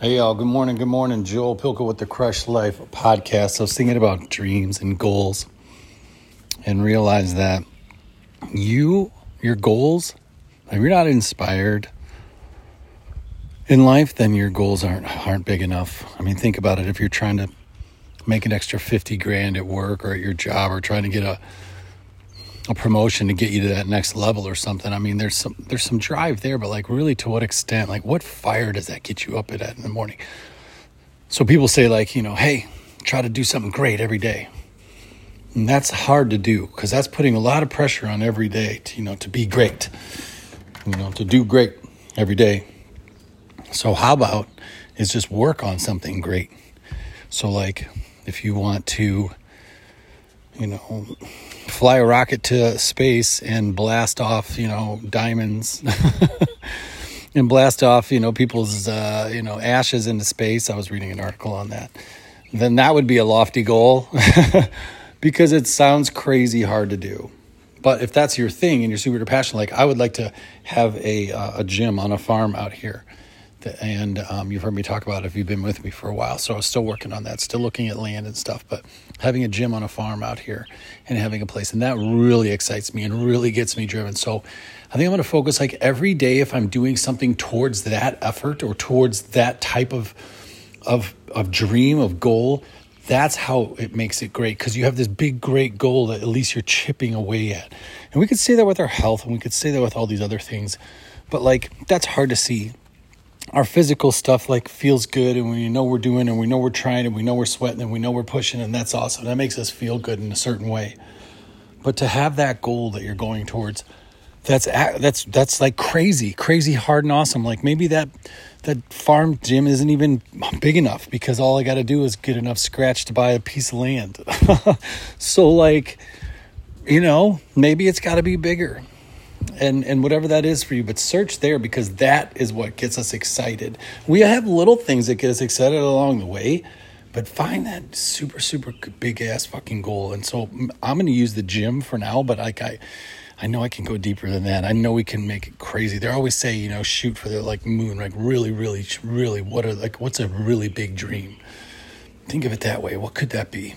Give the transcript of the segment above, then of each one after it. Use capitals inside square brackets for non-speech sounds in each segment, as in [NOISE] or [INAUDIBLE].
Hey, y'all. Good morning. Good morning. Joel Pilka with the Crush Life podcast. I was thinking about dreams and goals and realized that you, your goals, if you're not inspired in life, then your goals aren't aren't big enough. I mean, think about it. If you're trying to make an extra 50 grand at work or at your job or trying to get a a promotion to get you to that next level or something. I mean, there's some there's some drive there, but like really to what extent? Like what fire does that get you up at in the morning? So people say like, you know, hey, try to do something great every day. And that's hard to do because that's putting a lot of pressure on every day to, you know, to be great. You know, to do great every day. So how about is just work on something great. So like if you want to you know, fly a rocket to space and blast off, you know, diamonds [LAUGHS] and blast off, you know, people's, uh, you know, ashes into space. I was reading an article on that. Then that would be a lofty goal [LAUGHS] because it sounds crazy hard to do. But if that's your thing and you're super passionate, like I would like to have a, uh, a gym on a farm out here and um, you've heard me talk about it if you've been with me for a while. So I was still working on that, still looking at land and stuff, but having a gym on a farm out here and having a place, and that really excites me and really gets me driven. So I think I'm going to focus like every day if I'm doing something towards that effort or towards that type of of of dream of goal. That's how it makes it great because you have this big, great goal that at least you're chipping away at. And we could say that with our health and we could say that with all these other things, but like that's hard to see our physical stuff like feels good and we know we're doing and we know we're trying and we know we're sweating and we know we're pushing and that's awesome. That makes us feel good in a certain way. But to have that goal that you're going towards, that's that's that's like crazy, crazy hard and awesome. Like maybe that that farm gym isn't even big enough because all I got to do is get enough scratch to buy a piece of land. [LAUGHS] so like, you know, maybe it's got to be bigger and and whatever that is for you but search there because that is what gets us excited. We have little things that get us excited along the way but find that super super big ass fucking goal. And so i'm going to use the gym for now but like i i know i can go deeper than that. I know we can make it crazy. They always say you know shoot for the like moon like really really really what are like what's a really big dream? Think of it that way. What could that be?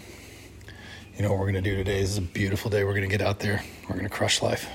You know what we're going to do today? This is a beautiful day. We're going to get out there. We're going to crush life